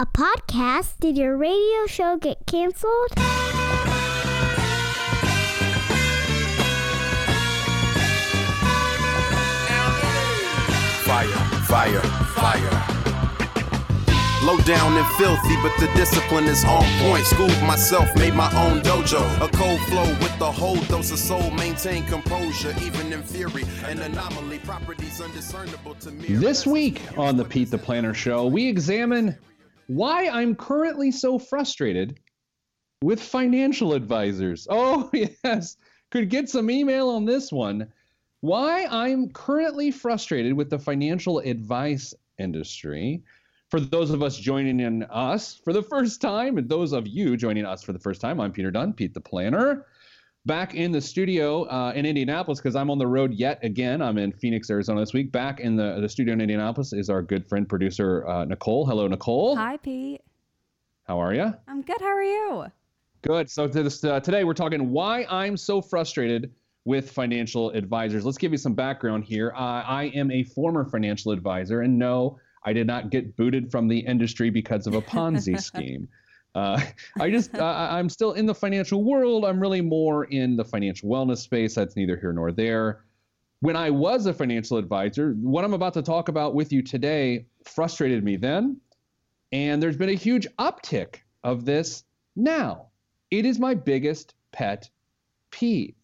A podcast? Did your radio show get canceled? Fire, fire, fire. Low down and filthy, but the discipline is on point. Schooled myself, made my own dojo. A cold flow with the whole dose of soul. Maintain composure, even in fury. An anomaly, properties undiscernible to me. This week on the Pete the Planner Show, we examine why I'm currently so frustrated with financial advisors. Oh, yes. Could get some email on this one. Why I'm currently frustrated with the financial advice industry. For those of us joining in us for the first time, and those of you joining us for the first time, I'm Peter Dunn, Pete the Planner. Back in the studio uh, in Indianapolis because I'm on the road yet again. I'm in Phoenix, Arizona this week. Back in the, the studio in Indianapolis is our good friend producer uh, Nicole. Hello, Nicole. Hi, Pete. How are you? I'm good. How are you? Good. So this, uh, today we're talking why I'm so frustrated with financial advisors. Let's give you some background here. Uh, I am a former financial advisor, and no, I did not get booted from the industry because of a Ponzi scheme. Uh, I just uh, I'm still in the financial world. I'm really more in the financial wellness space. That's neither here nor there. When I was a financial advisor, what I'm about to talk about with you today frustrated me then, and there's been a huge uptick of this now. It is my biggest pet peeve.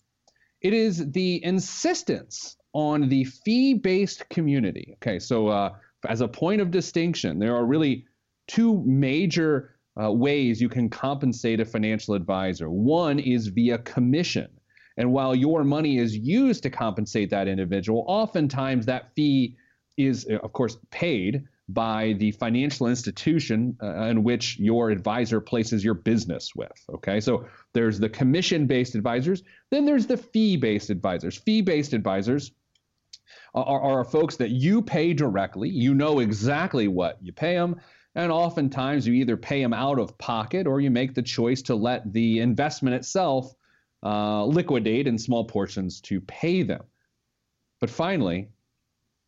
It is the insistence on the fee-based community. Okay, so uh, as a point of distinction, there are really two major uh, ways you can compensate a financial advisor. One is via commission. And while your money is used to compensate that individual, oftentimes that fee is, of course, paid by the financial institution uh, in which your advisor places your business with. Okay, so there's the commission based advisors, then there's the fee based advisors. Fee based advisors are, are folks that you pay directly, you know exactly what you pay them. And oftentimes you either pay them out of pocket or you make the choice to let the investment itself uh, liquidate in small portions to pay them. But finally,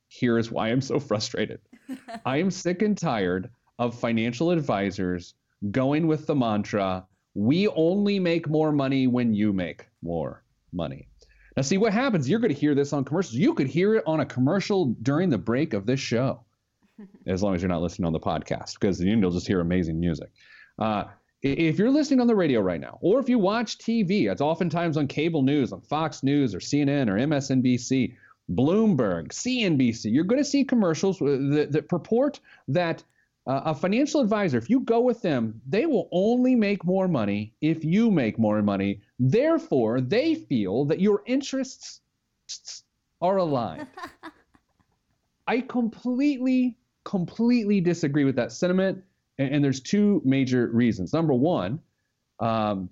here is why I'm so frustrated. I am sick and tired of financial advisors going with the mantra we only make more money when you make more money. Now, see what happens. You're going to hear this on commercials. You could hear it on a commercial during the break of this show as long as you're not listening on the podcast, because then you'll just hear amazing music. Uh, if you're listening on the radio right now, or if you watch TV, it's oftentimes on cable news, on Fox News or CNN or MSNBC, Bloomberg, CNBC, you're going to see commercials that, that purport that uh, a financial advisor, if you go with them, they will only make more money if you make more money. Therefore, they feel that your interests are aligned. I completely completely disagree with that sentiment, and, and there's two major reasons. Number one, um,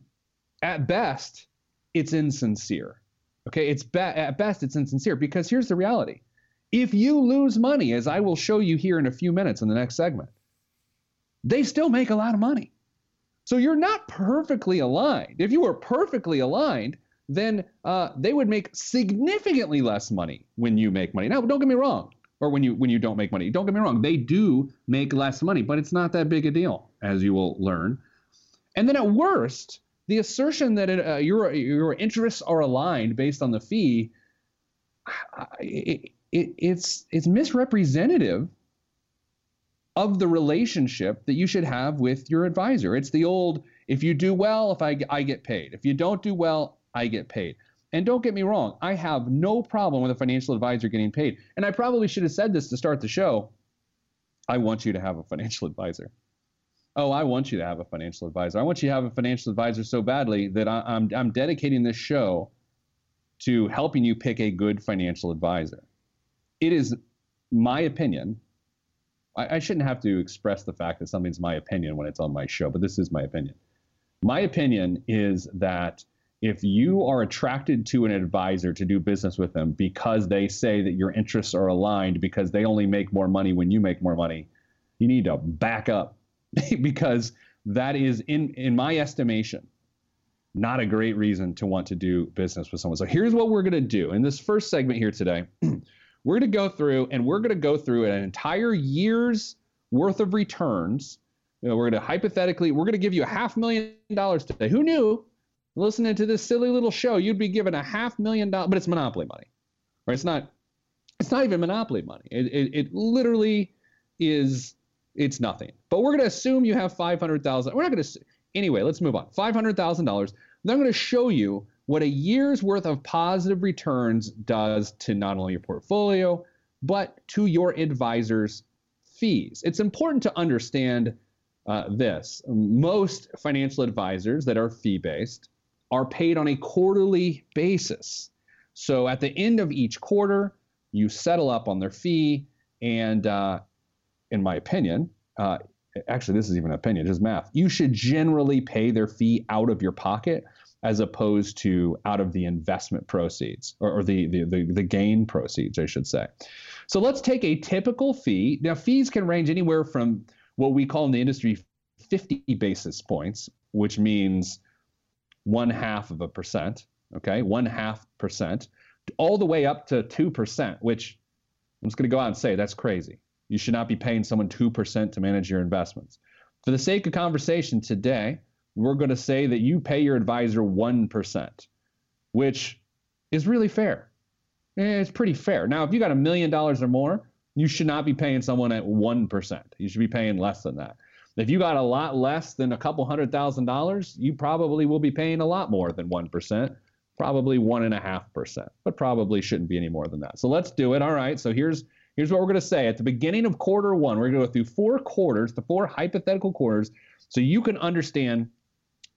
at best, it's insincere. Okay, it's be- at best it's insincere because here's the reality: if you lose money, as I will show you here in a few minutes in the next segment, they still make a lot of money. So you're not perfectly aligned. If you were perfectly aligned, then uh, they would make significantly less money when you make money. Now, don't get me wrong or when you when you don't make money. Don't get me wrong, they do make less money, but it's not that big a deal, as you will learn. And then at worst, the assertion that it, uh, your your interests are aligned based on the fee, it, it, it's it's misrepresentative of the relationship that you should have with your advisor. It's the old if you do well, if I I get paid. If you don't do well, I get paid. And don't get me wrong, I have no problem with a financial advisor getting paid. And I probably should have said this to start the show. I want you to have a financial advisor. Oh, I want you to have a financial advisor. I want you to have a financial advisor so badly that I, am I'm, I'm dedicating this show to helping you pick a good financial advisor. It is my opinion. I, I shouldn't have to express the fact that something's my opinion when it's on my show, but this is my opinion. My opinion is that if you are attracted to an advisor to do business with them because they say that your interests are aligned because they only make more money when you make more money, you need to back up because that is in in my estimation not a great reason to want to do business with someone. So here's what we're going to do in this first segment here today. we're going to go through and we're going to go through an entire year's worth of returns You know, we're going to hypothetically, we're going to give you a half million dollars today. Who knew? Listening to this silly little show, you'd be given a half million dollars, but it's monopoly money, right? It's not. It's not even monopoly money. It, it, it literally is. It's nothing. But we're going to assume you have five hundred thousand. We're not going to. Anyway, let's move on. Five hundred thousand dollars. Then I'm going to show you what a year's worth of positive returns does to not only your portfolio but to your advisor's fees. It's important to understand uh, this. Most financial advisors that are fee based are paid on a quarterly basis. So at the end of each quarter, you settle up on their fee. And uh, in my opinion, uh, actually, this is even an opinion, just math, you should generally pay their fee out of your pocket as opposed to out of the investment proceeds or, or the, the, the, the gain proceeds, I should say. So let's take a typical fee. Now, fees can range anywhere from what we call in the industry 50 basis points, which means one half of a percent, okay, one half percent, all the way up to 2%, which I'm just going to go out and say that's crazy. You should not be paying someone 2% to manage your investments. For the sake of conversation today, we're going to say that you pay your advisor 1%, which is really fair. Eh, it's pretty fair. Now, if you got a million dollars or more, you should not be paying someone at 1%. You should be paying less than that. If you got a lot less than a couple hundred thousand dollars, you probably will be paying a lot more than 1%, probably 1.5%, but probably shouldn't be any more than that. So let's do it. All right. So here's here's what we're going to say. At the beginning of quarter one, we're going to go through four quarters, the four hypothetical quarters, so you can understand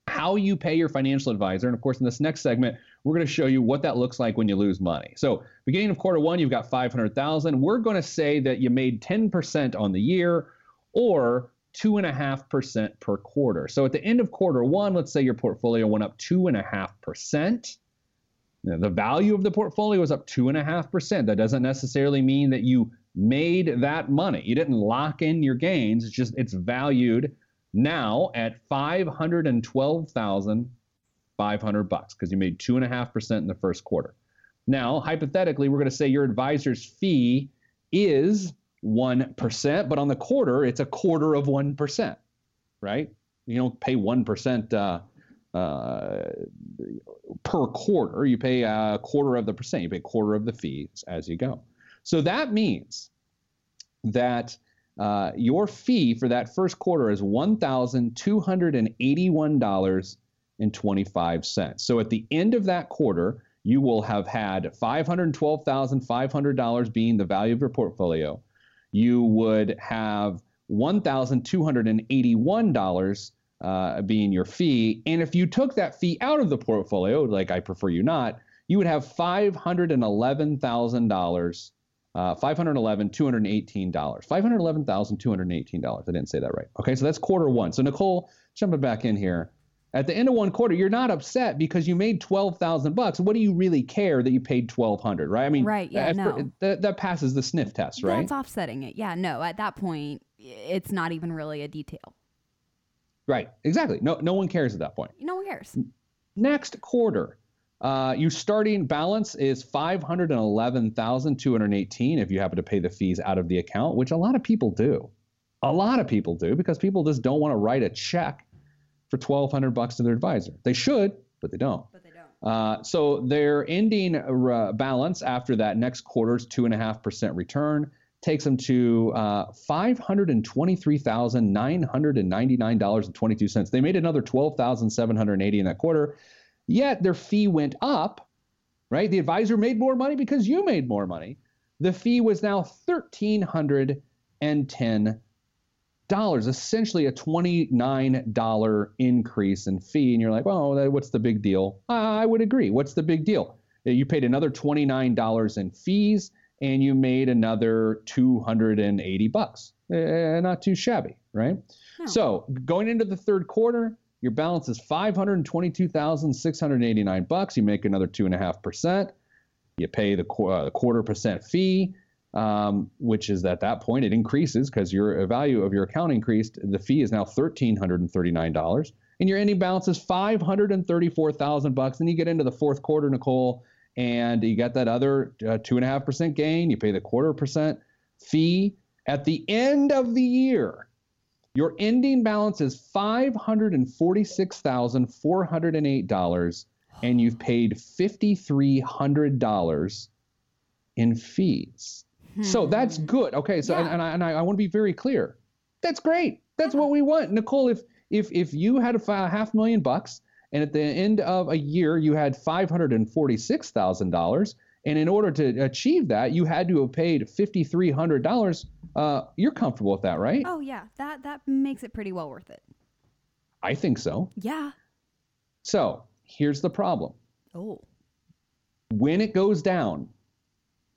how you pay your financial advisor. And of course, in this next segment, we're going to show you what that looks like when you lose money. So, beginning of quarter one, you've got 500,000. We're going to say that you made 10% on the year or 2.5% per quarter. So, at the end of quarter one, let's say your portfolio went up 2.5%. The value of the portfolio was up 2.5%. That doesn't necessarily mean that you made that money. You didn't lock in your gains. It's just it's valued now at 512,500 bucks because you made 2.5% in the first quarter. Now, hypothetically, we're going to say your advisor's fee is 1%, but on the quarter, it's a quarter of 1%, right? You don't pay 1% uh, uh, per quarter. You pay a quarter of the percent. You pay a quarter of the fees as you go. So that means that uh, your fee for that first quarter is $1,281.25. So at the end of that quarter, you will have had $512,500 being the value of your portfolio. You would have $1,281 uh, being your fee. And if you took that fee out of the portfolio, like I prefer you not, you would have $511,000 uh, 511 $218. $511,218. I didn't say that right. Okay, so that's quarter one. So, Nicole, jumping back in here. At the end of one quarter, you're not upset because you made twelve thousand bucks. What do you really care that you paid twelve hundred, right? I mean, right? Yeah, no. that, that passes the sniff test, right? That's offsetting it. Yeah, no. At that point, it's not even really a detail. Right. Exactly. No, no one cares at that point. No one cares. Next quarter, uh, your starting balance is 511,218 if you happen to pay the fees out of the account, which a lot of people do. A lot of people do because people just don't want to write a check for 1200 bucks to their advisor. They should, but they don't. But they don't. Uh, so their ending uh, balance after that next quarter's 2.5% return takes them to uh, $523,999.22. They made another 12,780 in that quarter. Yet their fee went up, right? The advisor made more money because you made more money. The fee was now $1,310, essentially a $29 increase in fee. And you're like, well, what's the big deal? I would agree. What's the big deal? You paid another $29 in fees and you made another 280 bucks. Eh, not too shabby, right? No. So going into the third quarter, your balance is 522,689 bucks. You make another two and a half percent. You pay the, uh, the quarter percent fee, um, which is at that point it increases because your value of your account increased. The fee is now thirteen hundred and thirty nine dollars, and your ending balance is five hundred and thirty four thousand bucks. And you get into the fourth quarter, Nicole, and you got that other uh, two and a half percent gain. You pay the quarter percent fee at the end of the year Your ending balance is $546,408 and you've paid $5,300 in fees. So that's good. Okay. So, and, Yeah. and, I, and I, I want to be very clear. That's great. That's what we want. Nicole, if, if, if you had a fi- half million bucks and at the end of a year you had $546,000, and in order to achieve that, you had to have paid $5,300, uh, you're comfortable with that, right? Oh yeah, that that makes it pretty well worth it. I think so. Yeah. So here's the problem. Oh. When it goes down,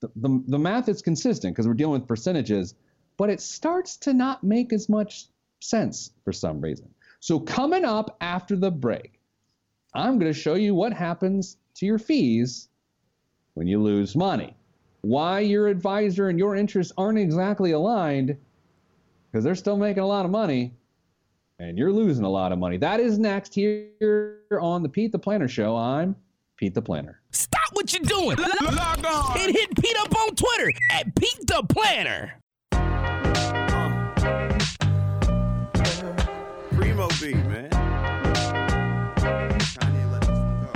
the, the, the math is consistent because we're dealing with percentages, but it starts to not make as much sense for some reason. So coming up after the break, I'm going to show you what happens to your fees when you lose money. Why your advisor and your interests aren't exactly aligned because they're still making a lot of money and you're losing a lot of money. That is next here on the Pete the Planner Show. I'm Pete the Planner. Stop what you're doing. Log on and hit Pete up on Twitter at Pete the Planner. Primo B, man. Kanye let this one go.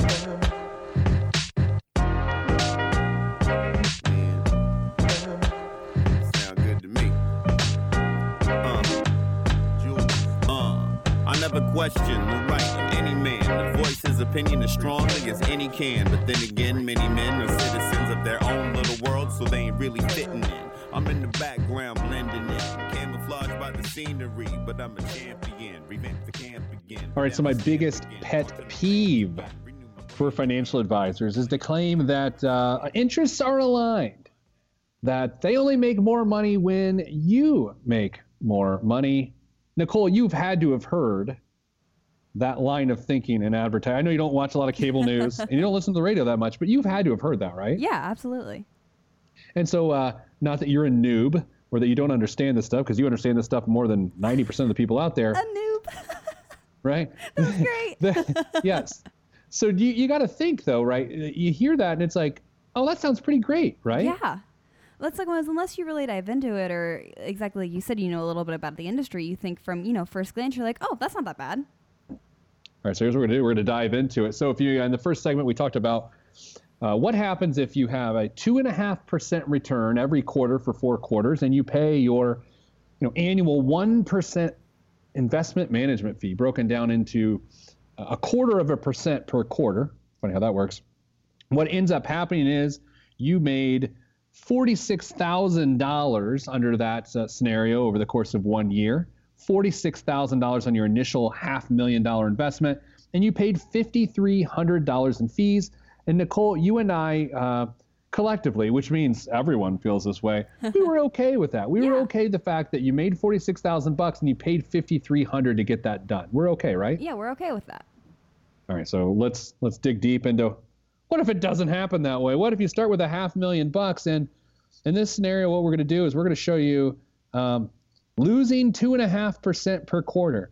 Man, sound good to me. Uh, uh, I never question the right of any man to voice his opinion as strongly as any can. But then again, many men are citizens of their own little world, so they ain't really fitting in. I'm in the background blending in, camouflaged by the scenery, but I'm a champion. Revamp the camp again. All right, so my biggest pet peeve for financial advisors is to claim that uh, interests are aligned, that they only make more money when you make more money. Nicole, you've had to have heard that line of thinking in advertising. I know you don't watch a lot of cable news and you don't listen to the radio that much, but you've had to have heard that, right? Yeah, absolutely. And so, uh, not that you're a noob or that you don't understand this stuff, because you understand this stuff more than 90% of the people out there, A noob. right? That's great. The- yes. So you, you got to think though, right? You hear that and it's like, oh, that sounds pretty great, right? Yeah. That's like was unless you really dive into it or exactly like you said, you know a little bit about the industry, you think from, you know, first glance you're like, Oh, that's not that bad. All right. So here's what we're gonna do. We're gonna dive into it. So if you in the first segment we talked about uh, what happens if you have a two and a half percent return every quarter for four quarters, and you pay your, you know, annual one percent investment management fee, broken down into a quarter of a percent per quarter. Funny how that works. What ends up happening is you made forty-six thousand dollars under that uh, scenario over the course of one year. Forty-six thousand dollars on your initial half million dollar investment, and you paid fifty-three hundred dollars in fees. And Nicole, you and I. Uh, collectively, which means everyone feels this way, we were okay with that. We were okay with the fact that you made forty-six thousand bucks and you paid fifty-three hundred to get that done. We're okay, right? Yeah, we're okay with that. All right, so let's let's dig deep into what if it doesn't happen that way? What if you start with a half million bucks and in this scenario, what we're going to do is we're going to show you um, losing two and a half percent per quarter.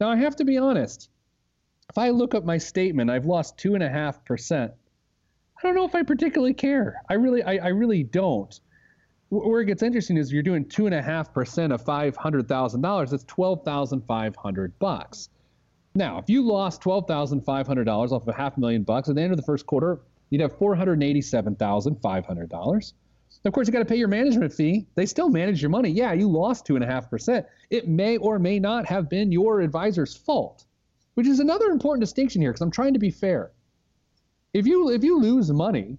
Now I have to be honest. If I look up my statement, I've lost two and a half percent. I don't know if I particularly care. I really, I, I really don't. Where it gets interesting is you're doing two and a half percent of five hundred thousand dollars. That's twelve thousand five hundred bucks. Now, if you lost twelve thousand five hundred dollars off of a half million bucks at the end of the first quarter, you'd have four hundred eighty-seven thousand five hundred dollars. Of course, you got to pay your management fee. They still manage your money. Yeah, you lost two and a half percent. It may or may not have been your advisor's fault, which is another important distinction here because I'm trying to be fair. If you if you lose money,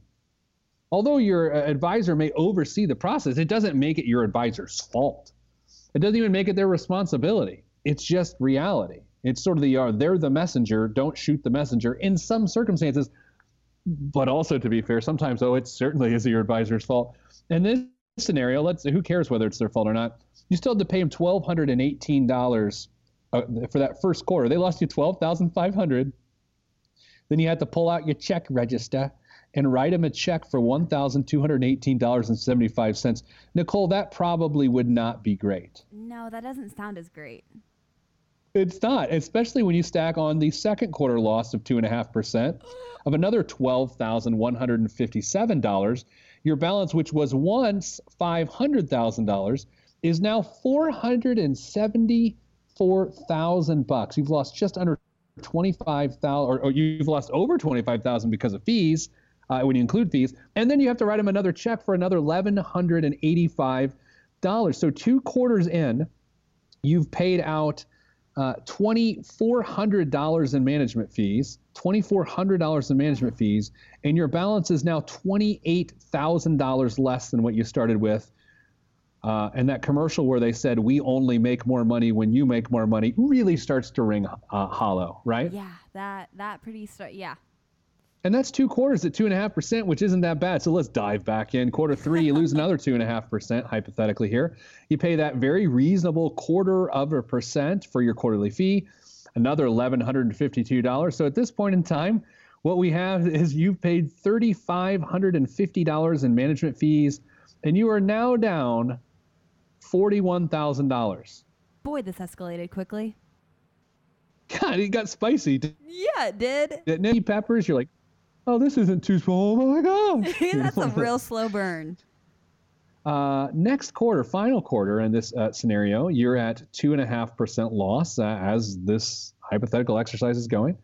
although your uh, advisor may oversee the process, it doesn't make it your advisor's fault. It doesn't even make it their responsibility. It's just reality. It's sort of the uh, they're the messenger, don't shoot the messenger in some circumstances. But also to be fair, sometimes oh, it certainly is your advisor's fault. In this scenario, let's who cares whether it's their fault or not? You still have to pay them twelve hundred and eighteen dollars uh, for that first quarter. They lost you twelve thousand five hundred. Then you had to pull out your check register and write them a check for $1,218.75. Nicole, that probably would not be great. No, that doesn't sound as great. It's not, especially when you stack on the second quarter loss of 2.5% of another $12,157. Your balance, which was once $500,000, is now 24,000 bucks. You've lost just under 25,000 or, or you've lost over 25,000 because of fees uh, when you include fees. And then you have to write them another check for another $1,185. So two quarters in, you've paid out uh, $2,400 in management fees, $2,400 in management fees, and your balance is now $28,000 less than what you started with. Uh, and that commercial where they said we only make more money when you make more money really starts to ring uh, hollow, right? Yeah, that that pretty start. Yeah. And that's two quarters at two and a half percent, which isn't that bad. So let's dive back in. Quarter three, you lose another two and a half percent, hypothetically here. You pay that very reasonable quarter of a percent for your quarterly fee, another eleven hundred and fifty-two dollars. So at this point in time, what we have is you've paid thirty-five hundred and fifty dollars in management fees, and you are now down $41,000. Boy, this escalated quickly. God, it got spicy. Yeah, it did. Nicky Peppers, you're like, oh, this isn't too small. Oh my God. That's a real slow burn. Uh, next quarter, final quarter in this uh, scenario, you're at 2.5% loss uh, as this hypothetical exercise is going,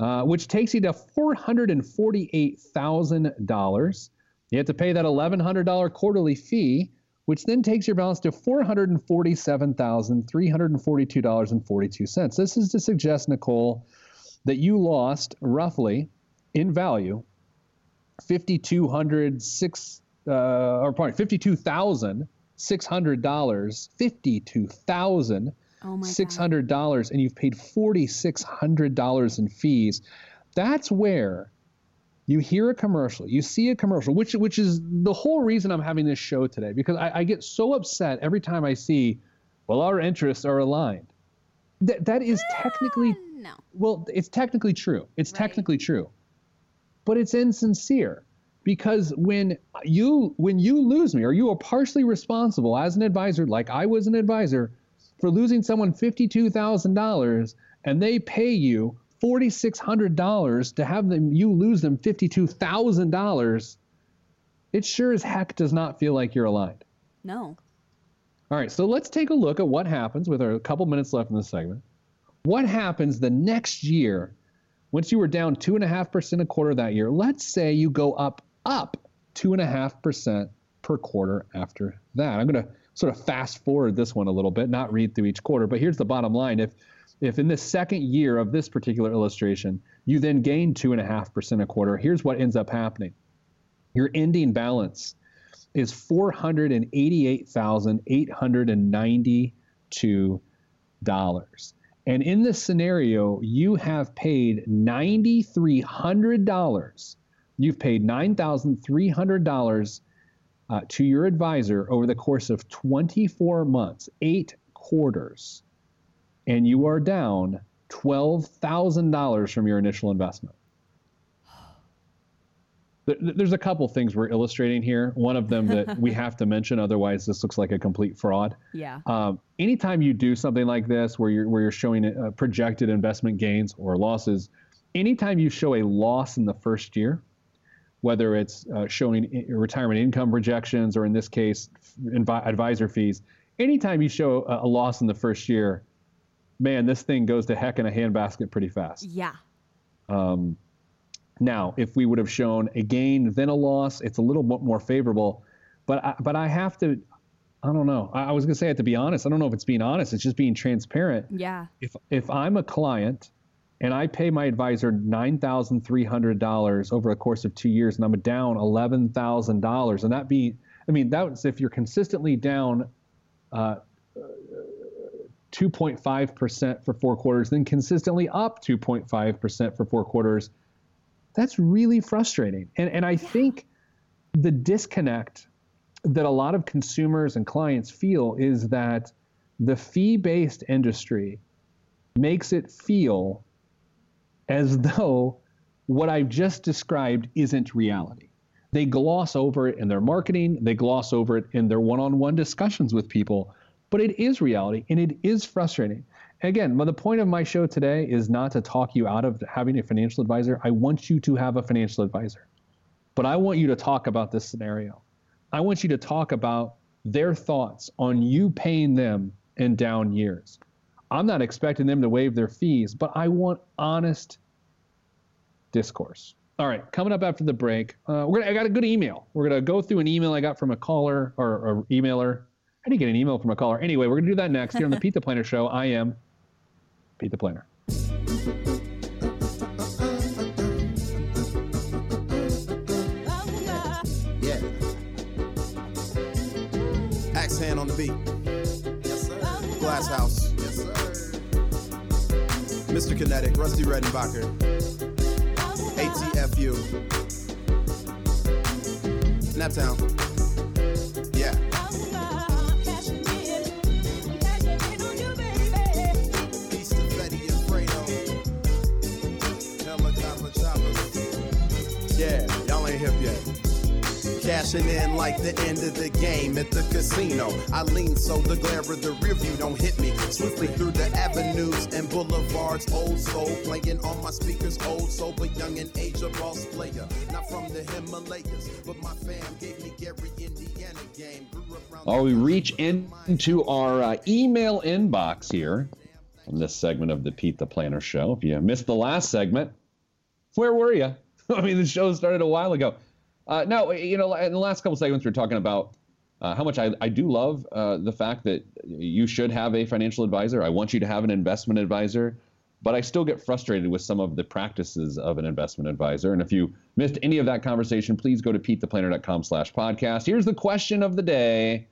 uh, which takes you to $448,000. You have to pay that $1,100 quarterly fee which then takes your balance to $447,342.42. This is to suggest, Nicole, that you lost roughly in value 5,200, six, uh, or pardon, $52,600, $52,600, and you've paid $4,600 in fees. That's where you hear a commercial, you see a commercial, which which is the whole reason I'm having this show today, because I, I get so upset every time I see, well, our interests are aligned. That that is technically Uh, no. well, it's technically true. It's Right. technically true, but it's insincere because when you when you lose me, or you are partially responsible as an advisor, like I was an advisor, for losing someone fifty-two thousand dollars, and they pay you forty-six hundred dollars to have them you lose them fifty-two thousand dollars. It sure as heck does not feel like you're aligned. No. All right, so let's take a look at what happens with a couple minutes left in this segment. What happens the next year once you were down two and a quarter that year? Let's say you go up up two and a half percent per quarter after that. I'm going to sort of fast forward this one a little bit, not read through each quarter, but here's the bottom line: if if in the second year of this particular illustration you then gain two and a quarter, here's what ends up happening: your ending balance is four hundred and in this scenario, you have paid ninety-three hundred dollars. You've paid nine thousand three hundred dollars uh, to your advisor over the course of twenty-four months, eight quarters, and you are down twelve thousand dollars from your initial investment. There- There's a couple things we're illustrating here. One of them that we have to mention, otherwise this looks like a complete fraud. Yeah. Um, anytime you do something like this, where you're where you're showing uh, projected investment gains or losses, anytime you show a loss in the first year, whether it's uh, showing retirement income projections or in this case invi- advisor fees, anytime you show a, a loss in the first year, man, this thing goes to heck in a handbasket pretty fast. Yeah. Um, now, if we would have shown a gain then a loss, it's a little bit more favorable. But I, but I have to, I don't know. I, I was gonna say it to be honest. I don't know if it's being honest. It's just being transparent. Yeah. If if I'm a client and I pay my advisor nine thousand three hundred dollars over the course of two years, and I'm down eleven thousand dollars, and that be, I mean, that's if you're consistently down. Uh, 2.5% for four quarters, then consistently up 2.5% for four quarters. That's really frustrating. And, and I think the disconnect that a lot of consumers and clients feel is that the fee based industry makes it feel as though what I've just described isn't reality. They gloss over it in their marketing, they gloss over it in their one on one discussions with people, but it is reality and it is frustrating. Again, the point of my show today is not to talk you out of having a financial advisor. I want you to have a financial advisor. But I want you to talk about this scenario. I want you to talk about their thoughts on you paying them in down years. I'm not expecting them to waive their fees, but I want honest discourse. All right, coming up after the break, uh, we're gonna, I got a good email. We're gonna go through an email I got from a caller or, or emailer. I didn't get an email from a caller. Anyway, we're gonna do that next here on the the Planner Show. I am Pete the Planner. Yeah. Axe hand on the beat. Yes, sir. Glass House. Yes, sir. Mr. Kinetic, Rusty Redenbacher. ATFU. Naptown. Cashing in like the end of the game at the casino. I lean so the glare of the rear view don't hit me. Swiftly through the avenues and boulevards. Old soul playing on my speakers. Old soul, but young in age, a boss player. Not from the Himalayas, but my fam gave me Gary, Indiana game. Grew up around While we reach into our uh, email inbox here on this segment of the Pete the Planner Show. If you missed the last segment, where were you? I mean, the show started a while ago. Uh, no, you know, in the last couple segments, we are talking about uh, how much I, I do love uh, the fact that you should have a financial advisor. I want you to have an investment advisor, but I still get frustrated with some of the practices of an investment advisor. And if you missed any of that conversation, please go to petetheplanner.com slash podcast. Here's the question of the day.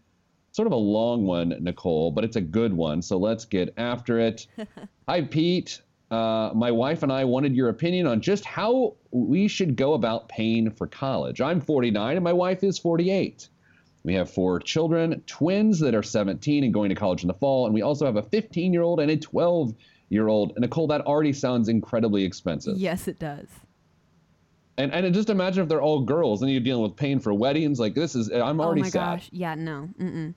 Sort of a long one, Nicole, but it's a good one. So let's get after it. Hi, Pete. Uh, my wife and I wanted your opinion on just how we should go about paying for college. I'm 49 and my wife is 48. We have four children, twins that are 17 and going to college in the fall, and we also have a 15 year old and a 12 year old. Nicole, that already sounds incredibly expensive. Yes, it does. And and just imagine if they're all girls and you're dealing with paying for weddings. Like this is, I'm already sad. oh my sad. gosh. Yeah, no. Mm-mm.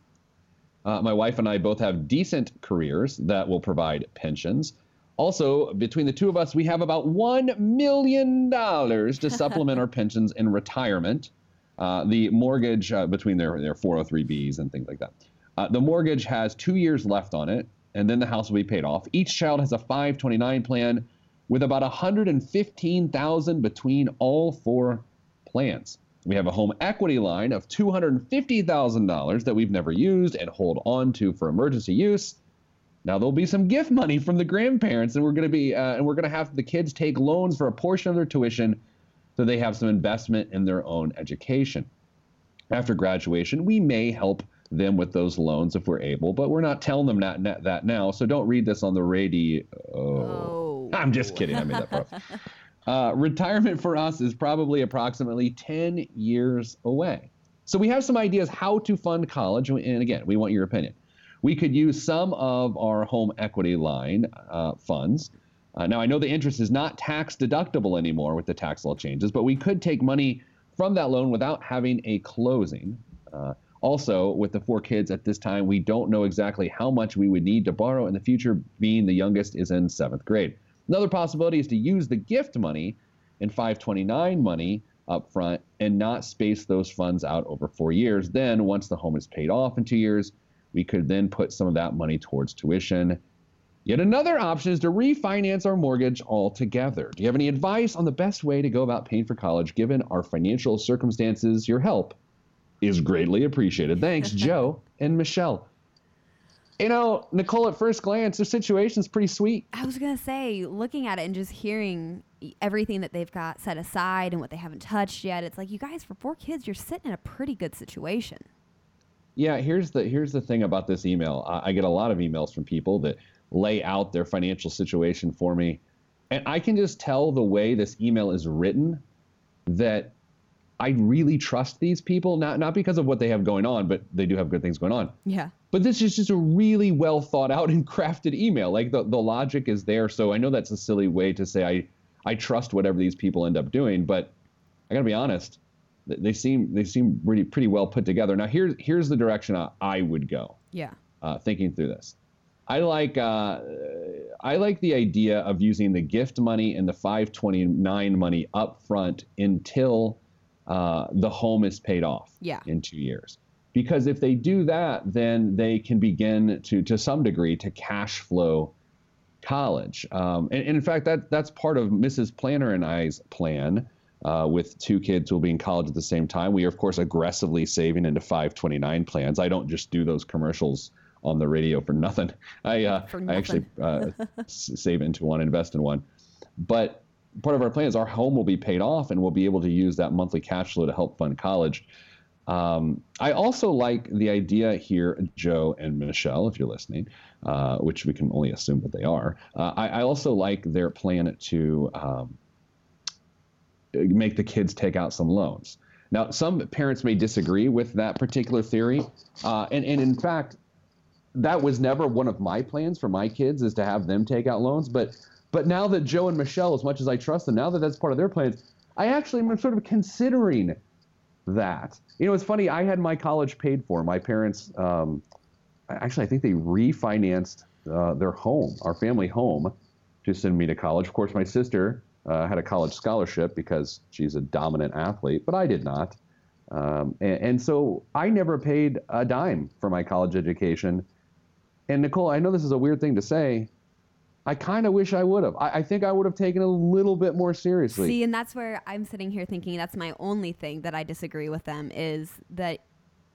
Uh, my wife and I both have decent careers that will provide pensions. Also, between the two of us, we have about $1 million to supplement our pensions in retirement. Uh, the mortgage uh, between their, their 403Bs and things like that. Uh, the mortgage has two years left on it, and then the house will be paid off. Each child has a 529 plan with about 115,000 between all four plans. We have a home equity line of $250,000 that we've never used and hold on to for emergency use. Now there'll be some gift money from the grandparents, and we're going to be uh, and we're going to have the kids take loans for a portion of their tuition, so they have some investment in their own education. After graduation, we may help them with those loans if we're able, but we're not telling them that, that now. So don't read this on the radio. Oh. I'm just kidding. I made that part. up. Uh, retirement for us is probably approximately 10 years away. So we have some ideas how to fund college. And again, we want your opinion. We could use some of our home equity line uh, funds. Uh, now, I know the interest is not tax deductible anymore with the tax law changes, but we could take money from that loan without having a closing. Uh, also, with the four kids at this time, we don't know exactly how much we would need to borrow in the future, being the youngest is in seventh grade. Another possibility is to use the gift money and 529 money up front and not space those funds out over four years. Then, once the home is paid off in two years, we could then put some of that money towards tuition. Yet another option is to refinance our mortgage altogether. Do you have any advice on the best way to go about paying for college given our financial circumstances? Your help is greatly appreciated. Thanks, Joe and Michelle. You know, Nicole, at first glance, their situation's pretty sweet. I was gonna say, looking at it and just hearing everything that they've got set aside and what they haven't touched yet, it's like you guys, for four kids, you're sitting in a pretty good situation. Yeah, here's the here's the thing about this email. I, I get a lot of emails from people that lay out their financial situation for me, and I can just tell the way this email is written that I really trust these people. Not not because of what they have going on, but they do have good things going on. Yeah. But this is just a really well thought out and crafted email. Like the, the logic is there. So I know that's a silly way to say I, I trust whatever these people end up doing, but I gotta be honest, they seem they seem pretty pretty well put together. Now here's here's the direction I, I would go. Yeah. Uh, thinking through this, I like uh, I like the idea of using the gift money and the 529 money up front until uh, the home is paid off. Yeah. In two years. because if they do that, then they can begin to, to some degree, to cash flow college. Um, and, and, in fact, that that's part of Mrs. Planner and I's plan. Uh, with two kids who will be in college at the same time, we are of course aggressively saving into 529 plans. I don't just do those commercials on the radio for nothing. I uh, For I actually uh, save into one, invest in one. But part of our plan is our home will be paid off, and we'll be able to use that monthly cash flow to help fund college. Um, I also like the idea here, Joe and Michelle, if you're listening, uh, which we can only assume that they are. Uh, I, I also like their plan to um, make the kids take out some loans. Now, some parents may disagree with that particular theory, uh, and and in fact, that was never one of my plans for my kids is to have them take out loans. But but now that Joe and Michelle, as much as I trust them, now that that's part of their plans, I actually am sort of considering that. You know, it's funny. I had my college paid for. My parents, um, actually, I think they refinanced uh, their home, our family home, to send me to college. Of course, my sister uh, had a college scholarship because she's a dominant athlete, but I did not. Um, and, and so I never paid a dime for my college education. And Nicole, I know this is a weird thing to say. I kind of wish I would have. I, I think I would have taken it a little bit more seriously. See, and that's where I'm sitting here thinking that's my only thing that I disagree with them is that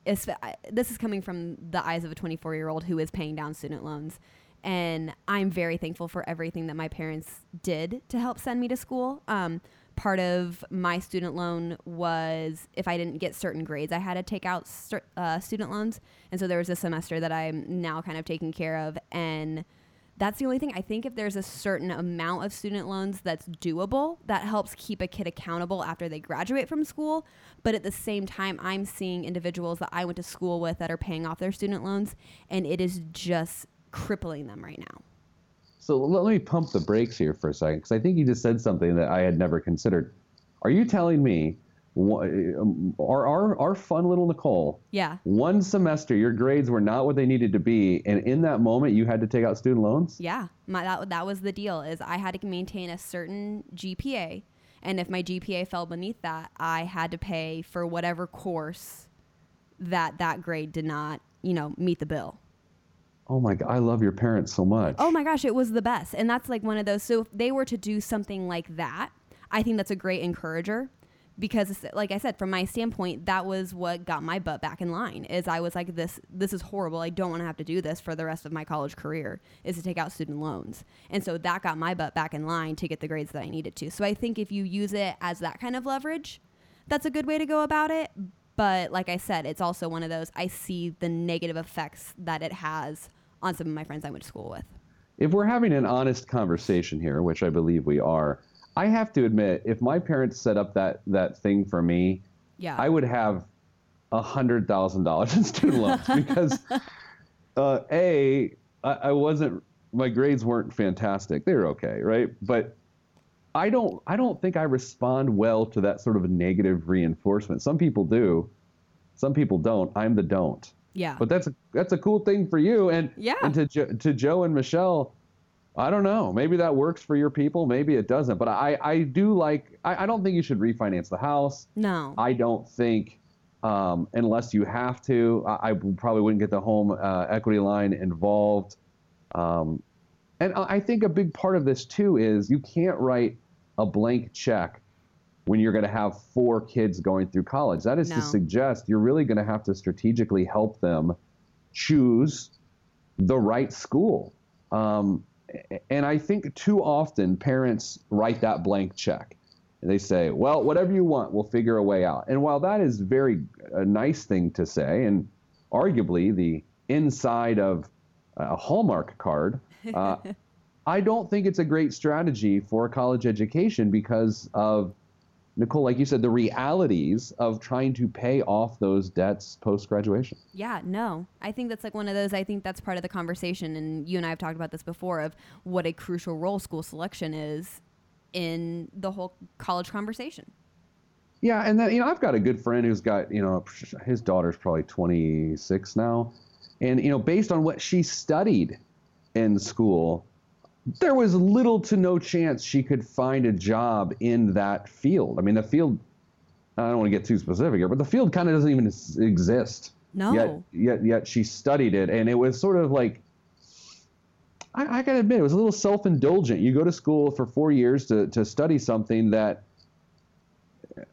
this is coming from the eyes of a 24 year old who is paying down student loans. And I'm very thankful for everything that my parents did to help send me to school. Um, part of my student loan was if I didn't get certain grades, I had to take out cer- uh, student loans. And so there was a semester that I'm now kind of taking care of. And that's the only thing. I think if there's a certain amount of student loans that's doable, that helps keep a kid accountable after they graduate from school. But at the same time, I'm seeing individuals that I went to school with that are paying off their student loans, and it is just crippling them right now. So let me pump the brakes here for a second, because I think you just said something that I had never considered. Are you telling me um, our, our, our fun little Nicole, Yeah. one semester your grades were not what they needed to be, and in that moment you had to take out student loans? Yeah, my, that that was the deal. Is I had to maintain a certain GPA, and if my GPA fell beneath that, I had to pay for whatever course that that grade did not, you know, meet the bill. Oh my God, I love your parents so much. Oh my gosh, it was the best. And that's like one of those. So if they were to do something like that, I think that's a great encourager because like I said, from my standpoint, that was what got my butt back in line is I was like, this, this is horrible. I don't want to have to do this for the rest of my college career is to take out student loans. And so that got my butt back in line to get the grades that I needed to. So I think if you use it as that kind of leverage, that's a good way to go about it. But like I said, it's also one of those, I see the negative effects that it has on some of my friends I went to school with. if we're having an honest conversation here, which I believe we are, I have to admit, if my parents set up that that thing for me, Yeah. I would have a hundred thousand dollars in student loans because uh, a I, I wasn't my grades weren't fantastic. They were okay, right? But I don't I don't think I respond well to that sort of negative reinforcement. Some people do, some people don't. I'm the don't. Yeah. But that's a that's a cool thing for you. And Yeah. and to jo- to Joe and Michelle, I don't know. Maybe that works for your people. Maybe it doesn't. But I I do like. I, I don't think you should refinance the house. no. I don't think. Um, unless you have to, I, I probably wouldn't get the home uh, equity line involved. Um, and I I think a big part of this too is you can't write a blank check when you're going to have four kids going through college. That is to suggest you're really going to have to strategically help them choose the right school. Um, and I think too often parents write that blank check. And they say, well, whatever you want, we'll figure a way out. And while that is very a nice thing to say, and arguably the inside of a Hallmark card, uh, I don't think it's a great strategy for a college education because of, Nicole, like you said, the realities of trying to pay off those debts post graduation. Yeah, no. I think that's like one of those. I think that's part of the conversation, and you and I have talked about this before of what a crucial role school selection is in the whole college conversation. Yeah, and then you know I've got a good friend who's got you know his daughter's probably 26 now, and you know based on what she studied in school, there was little to no chance she could find a job in that field. I mean the field, I don't want to get too specific here, but the field kind of doesn't even exist No. Yet, yet, yet she studied it, and it was sort of like. I, I gotta admit, it was a little self-indulgent. You go to school for four years to, to study something that.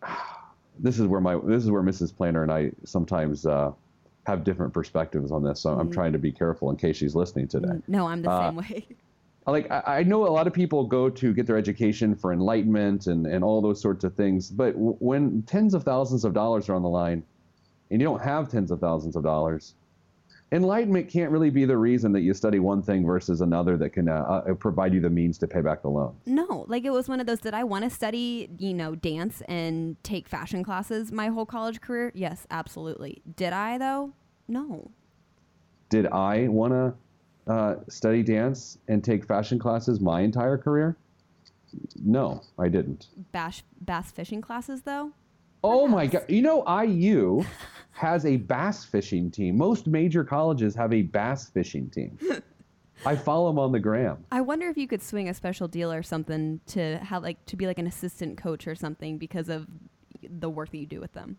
This is where my this is where Mrs. Planner and I sometimes uh, have different perspectives on this. So I'm trying to be careful in case she's listening today. No, I'm the Uh, same way. like I, I know a lot of people go to get their education for enlightenment and, and all those sorts of things but w- when tens of thousands of dollars are on the line and you don't have tens of thousands of dollars enlightenment can't really be the reason that you study one thing versus another that can uh, uh, provide you the means to pay back the loan No, like it was one of those. Did I want to study, you know, dance and take fashion classes my whole college career? Yes, absolutely. Did I though? No. did i want to uh, study dance and take fashion classes my entire career no i didn't Bash bass fishing classes though? Oh my god! You know, IU has a bass fishing team. Most major colleges have a bass fishing team. I follow them on the gram. I wonder if you could swing a special deal or something to have like to be like an assistant coach or something because of the work that you do with them.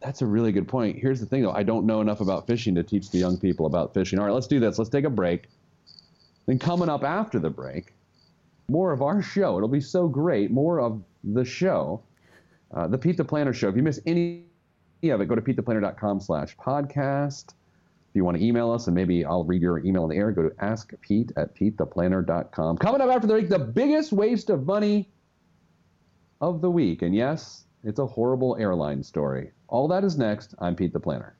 That's a really good point. Here's the thing, though. I don't know enough about fishing to teach the young people about fishing. All right, let's do this. Let's take a break. Then coming up after the break, more of our show. It'll be so great. More of the show, uh, the Pete the Planner Show. If you miss any of it, go to petetheplanner.com slash podcast. If you want to email us, and maybe I'll read your email in the air, go to askpete at petetheplanner.com. Coming up after the break, the biggest waste of money of the week. And yes, it's a horrible airline story. All that is next. I'm Pete the Planner.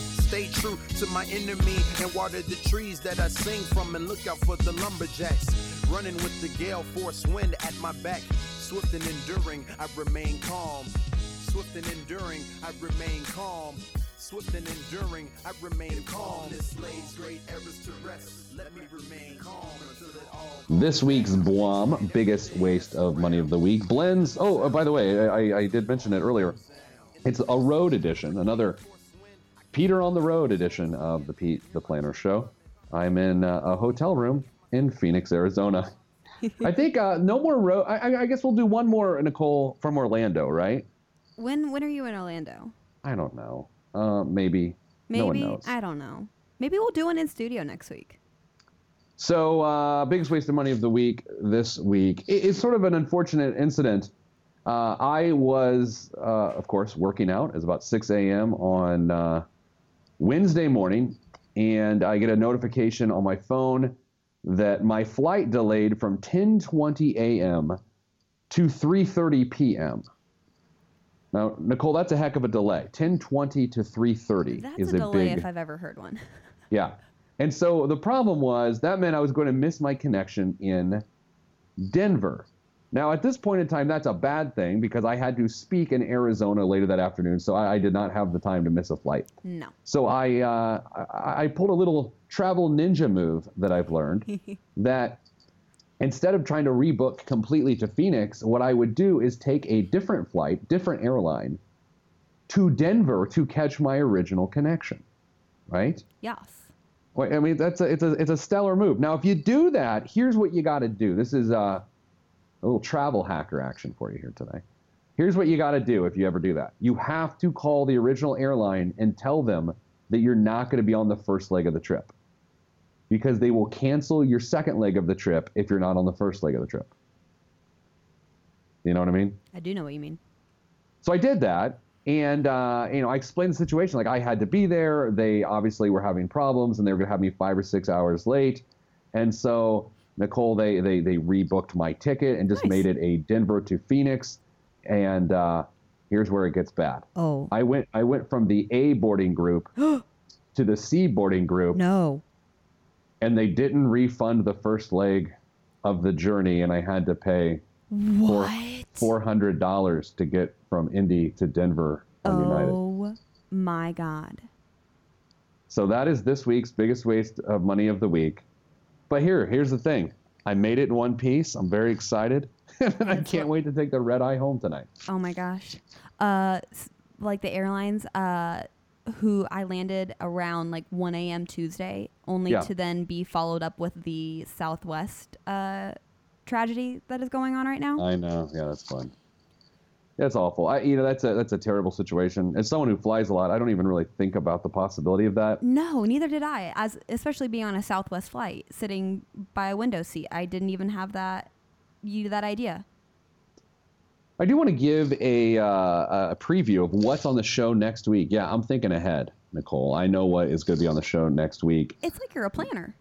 Stay true to my enemy and water the trees that I sing from and look out for the lumberjacks. Running with the gale force wind at my back. Swift and enduring, I remain calm. Swift and enduring, I remain calm. Swift and enduring, I remain calm. This lays great errors to rest. Let me remain calm This week's Blom, biggest waste of money of the week, blends. Oh, uh, by the way, I, I did mention it earlier. It's a road edition, another Peter on the Road edition of the Pete the Planner Show. I'm in uh, a hotel room in Phoenix, Arizona. I think uh, no more road. I, I- guess we'll do one more, Nicole, from Orlando, right? When when are you in Orlando? I don't know. Uh, maybe. Maybe No one knows. I don't know. Maybe we'll do one in studio next week. So, uh, biggest waste of money of the week this week. It, it's sort of an unfortunate incident. Uh, I was, uh, of course, working out. It was about 6 a.m. on uh, Wednesday morning, and I get a notification on my phone that my flight delayed from 10:20 a.m. to 3:30 p.m. Now, Nicole, that's a heck of a delay. 10:20 to 3:30 That's is a delay big if I've ever heard one. yeah. And so the problem was that meant I was going to miss my connection in Denver. Now, at this point in time, that's a bad thing because I had to speak in Arizona later that afternoon, so I, I did not have the time to miss a flight. No. So I, uh, I I pulled a little travel ninja move that I've learned that instead of trying to rebook completely to Phoenix, what I would do is take a different flight, different airline, to Denver to catch my original connection. Right? Yes. Well, I mean, that's a, it's a it's a stellar move. Now, if you do that, here's what you got to do. This is uh, a little travel hacker action for you here today. Here's what you got to do if you ever do that. You have to call the original airline and tell them that you're not going to be on the first leg of the trip, because they will cancel your second leg of the trip if you're not on the first leg of the trip. You know what I mean? I do know what you mean. So I did that, and uh, you know, I explained the situation. Like I had to be there. They obviously were having problems, and they were going to have me five or six hours late. And so Nicole, they they they rebooked my ticket and just Nice. made it a Denver to Phoenix. And uh, here's where it gets bad. Oh. I went I went from the A boarding group to the C boarding group No. and they didn't refund the first leg of the journey, and I had to pay What? four hundred dollars to get from Indy to Denver on United. Oh my God. So that is this week's biggest waste of money of the week. But here, here's the thing. I made it in one piece. I'm very excited. and I can't wait to take the red eye home tonight. Oh my gosh. Uh, like the airlines, uh, who I landed around like 1 a.m. Tuesday, only Yeah. to then be followed up with the Southwest uh, tragedy that is going on right now. I know. Yeah, that's fun. That's awful. I, you know, that's a that's a terrible situation. As someone who flies a lot, I don't even really think about the possibility of that. no, neither did I. As especially being on a Southwest flight, sitting by a window seat, I didn't even have that you that idea. I do want to give a uh, a preview of what's on the show next week. Yeah, I'm thinking ahead, Nicole. I know what is going to be on the show next week. It's like you're a planner.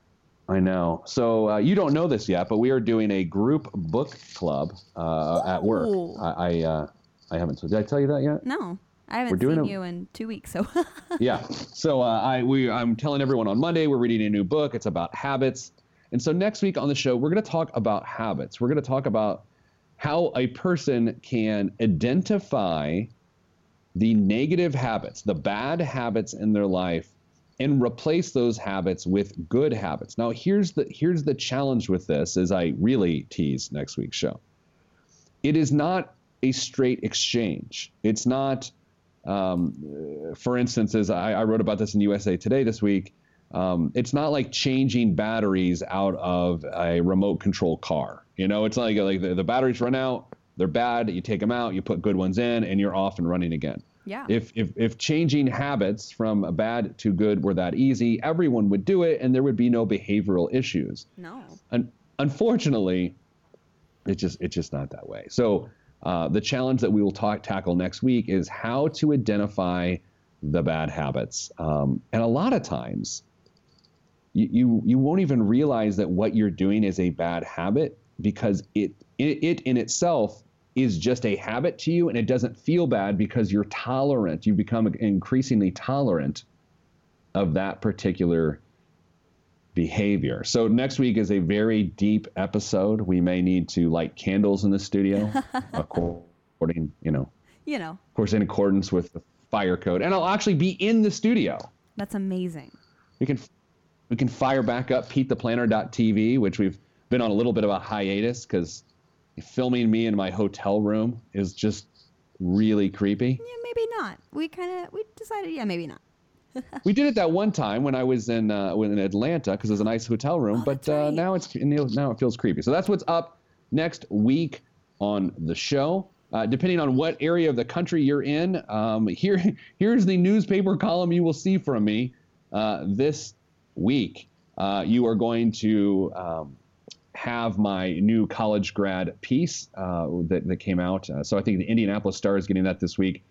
I know. So uh, you don't know this yet, but we are doing a group book club uh, at work. I I, uh, I haven't. Did I tell you that yet? No, I haven't We're doing seen a- you in two weeks, so yeah. So uh, I we I'm telling everyone on Monday we're reading a new book. It's about habits, and so next week on the show we're going to talk about habits. We're going to talk about how a person can identify the negative habits, the bad habits in their life, and replace those habits with good habits. Now here's the here's the challenge with this, as I really tease next week's show. It is not a straight exchange. It's not um, for instance, as I, I wrote about this in USA Today this week, um, it's not like changing batteries out of a remote control car. You know, it's like like the, the batteries run out, they're bad. You take them out, you put good ones in, and you're off and running again. yeah. If, if if changing habits from bad to good were that easy, everyone would do it, and there would be no behavioral issues. no. Un- unfortunately, it's just it's just not that way. So uh, the challenge that we will talk tackle next week is how to identify the bad habits. Um, and a lot of times, you, you you won't even realize that what you're doing is a bad habit because it it, it in itself is just a habit to you and it doesn't feel bad because you're tolerant you become increasingly tolerant of that particular behavior. So next week is a very deep episode. We may need to light candles in the studio, according, you know, You know, of course, in accordance with the fire code. And I'll actually be in the studio. that's amazing. We can we can fire back up PeteThePlanner.tv, which we've been on a little bit of a hiatus because filming me in my hotel room is just really creepy. Yeah, maybe not. We kind of we decided, yeah, maybe not. we did it that one time when I was in uh, when in Atlanta because it was a nice hotel room, but uh, right. now it's now it feels creepy. So that's what's up next week on the show. Uh, depending on what area of the country you're in, um, here here's the newspaper column you will see from me uh, this week. Uh, you are going to um, have my new college grad piece uh, that, that came out. Uh, so I think the Indianapolis Star is getting that this week,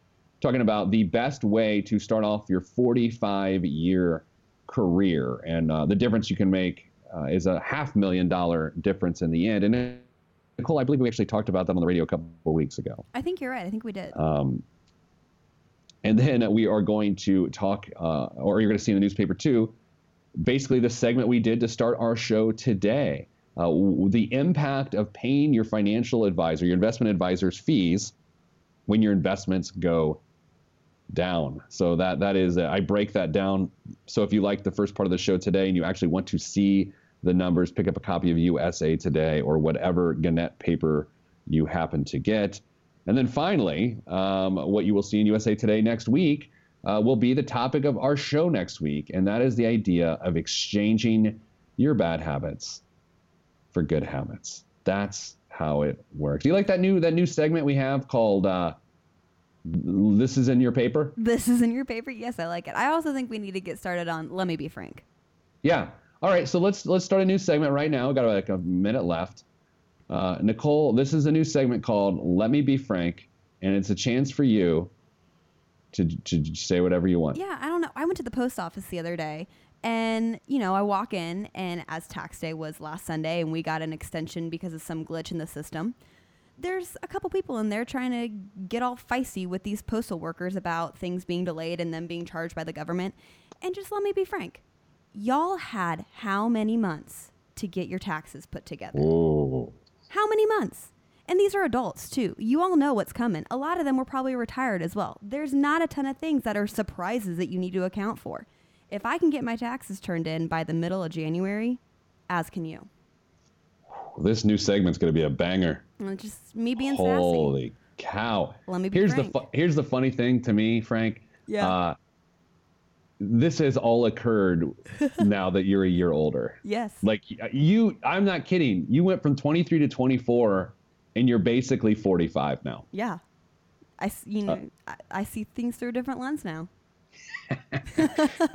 talking about the best way to start off your 45 year career. And uh, the difference you can make uh, is a half million dollar difference in the end. And Nicole, I believe we actually talked about that on the radio a couple of weeks ago. I think you're right. I think we did. Um, and then we are going to talk, uh, or you're going to see in the newspaper too, basically the segment we did to start our show today. Uh, the impact of paying your financial advisor, your investment advisor's fees when your investments go down. So that that is, uh, I break that down. So if you like the first part of the show today and you actually want to see the numbers, pick up a copy of USA Today or whatever Gannett paper you happen to get. And then finally, um, what you will see in USA Today next week uh, will be the topic of our show next week, and that is the idea of exchanging your bad habits for good habits. That's how it works. Do you like that new that new segment we have called uh, "This is in your paper"? this is in your paper. Yes, I like it. I also think we need to get started on Let Me Be Frank. Yeah. All right. So let's let's start a new segment right now. We've got like a minute left. Uh, Nicole, this is a new segment called "Let Me Be Frank," and it's a chance for you to to say whatever you want. Yeah, I don't know. I went to the post office the other day and, you know, I walk in and as tax day was last Sunday and we got an extension because of some glitch in the system. There's a couple people in there trying to get all feisty with these postal workers about things being delayed and them being charged by the government. And just let me be frank. y'all had how many months to get your taxes put together? Oh, How many months? And these are adults too. You all know what's coming. A lot of them were probably retired as well. There's not a ton of things that are surprises that you need to account for. If I can get my taxes turned in by the middle of January, as can you. This new segment's going to be a banger. Just me being sassy. Holy cow! Let me be here's frank. the fu- here's the funny thing to me, Frank. Yeah. Uh, this has all occurred now that you're a year older. Yes. Like you, I'm not kidding. You went from 23 to 24, and you're basically 45 now. yeah. I, s- you Uh, know, I, I see things through a different lens now.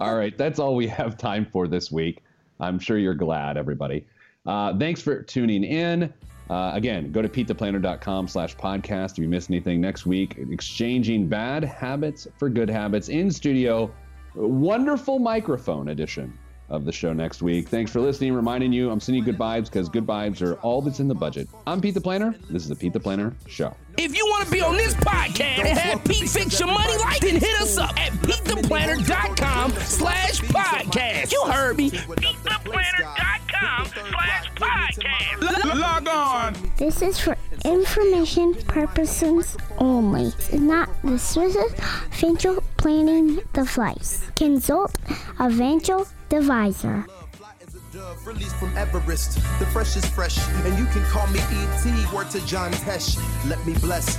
all right, that's all we have time for this week. I'm sure you're glad, everybody. Uh, thanks for tuning in. Uh, again, go to petetheplanner.com slash podcast if you miss anything next week. Exchanging bad habits for good habits in studio. Wonderful microphone edition of the show next week. Thanks for listening. Reminding you, I'm sending you good vibes because good vibes are all that's in the budget. I'm Pete the Planner. This is the Pete the Planner Show. If you want to be on this podcast and have Pete fix your money life, then hit us up at PeteThePlanner.com slash podcast. You heard me. PeteThePlanner.com slash podcast. Log on. This is for information purposes only. It's not the Swiss financial planning device. Consult a financial advisor. Dove released from Everest, the fresh is fresh, and you can call me ET. Word to John Tesh. Let me bless